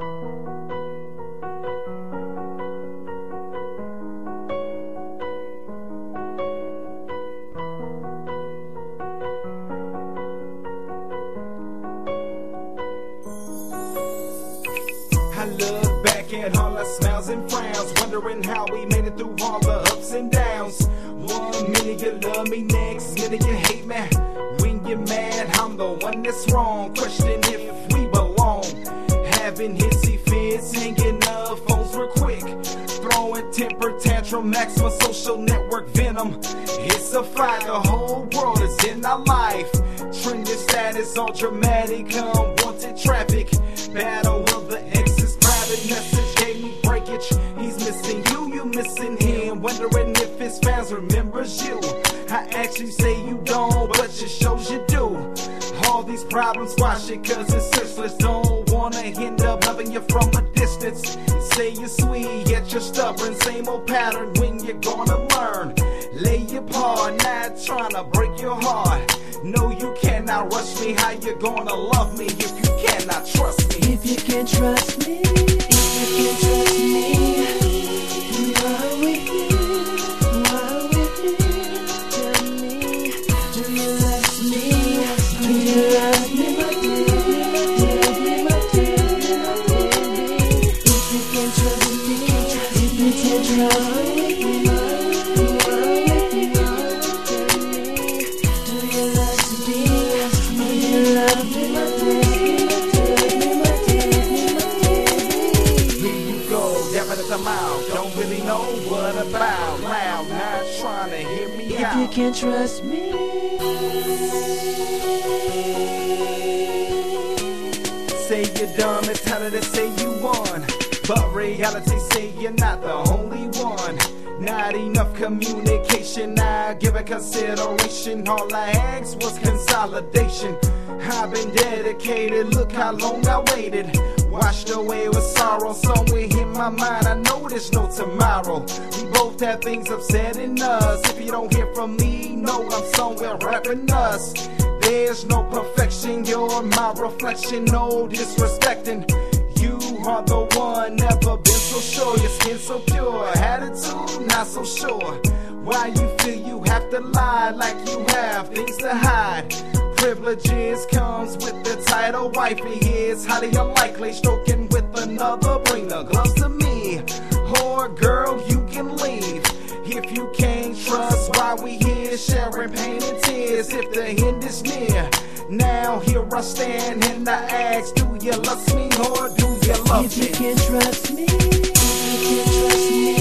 I look back at all our smiles and frowns, wondering how we made it through all the ups and downs. One minute you love me, next minute you hate me. When you're mad, I'm the one that's wrong. Question if. Having hissy fits, hanging up phones real quick. Throwing temper tantrum, maximum social network venom. It's a fight, the whole world is in our life. Trending status, all dramatic, unwanted traffic. Battle of the exes, private message gave me breakage. He's missing you, you missing him. Wondering if his fans remembers you. I actually say you don't, but it shows you do. All these problems, squash it cause it's senseless. Don't wanna end Say you're sweet, yet you're stubborn. Same old pattern when you're gonna learn. Lay your paw, not trying to break your heart. No, you cannot rush me. How you gonna love me if you cannot trust me? If you can't trust me, if you can't trust me, Don't really know what about. Loud, not trying to hear me If you out. can trust me, Say you're dumb, it's harder to say you won. But reality say you're not the only one. Not enough communication, I give it consideration. All I asked was consolidation. I've been dedicated, look how long I waited. Washed away with sorrow, somewhere in my mind. I know there's no tomorrow. We both have things upsetting us. If you don't hear from me, know I'm somewhere rapping us. There's no perfection, you're my reflection, no disrespecting. Are the one, never been so sure. Your skin so pure, attitude not so sure. Why you feel you have to lie like you have things to hide? Privileges comes with the title wifey. is highly unlikely stroking with another. Bring the gloves to me, or girl, you can leave. If you can't trust why we here sharing pain and tears, if the end is near. Now here I stand and I ask, do you love me or do you love if you me? can trust me, if you can trust me,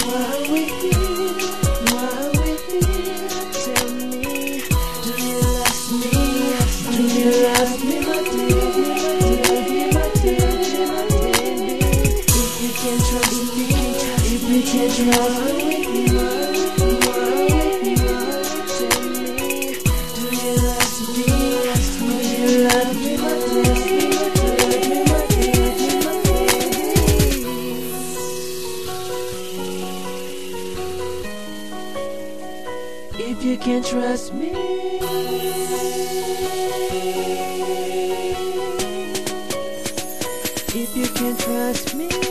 why we here? Why we here? Tell me, do you love me? Do you love me, my dear? My dear, my dear, If you can trust me, if you can trust me, If you can trust me, if you can trust me.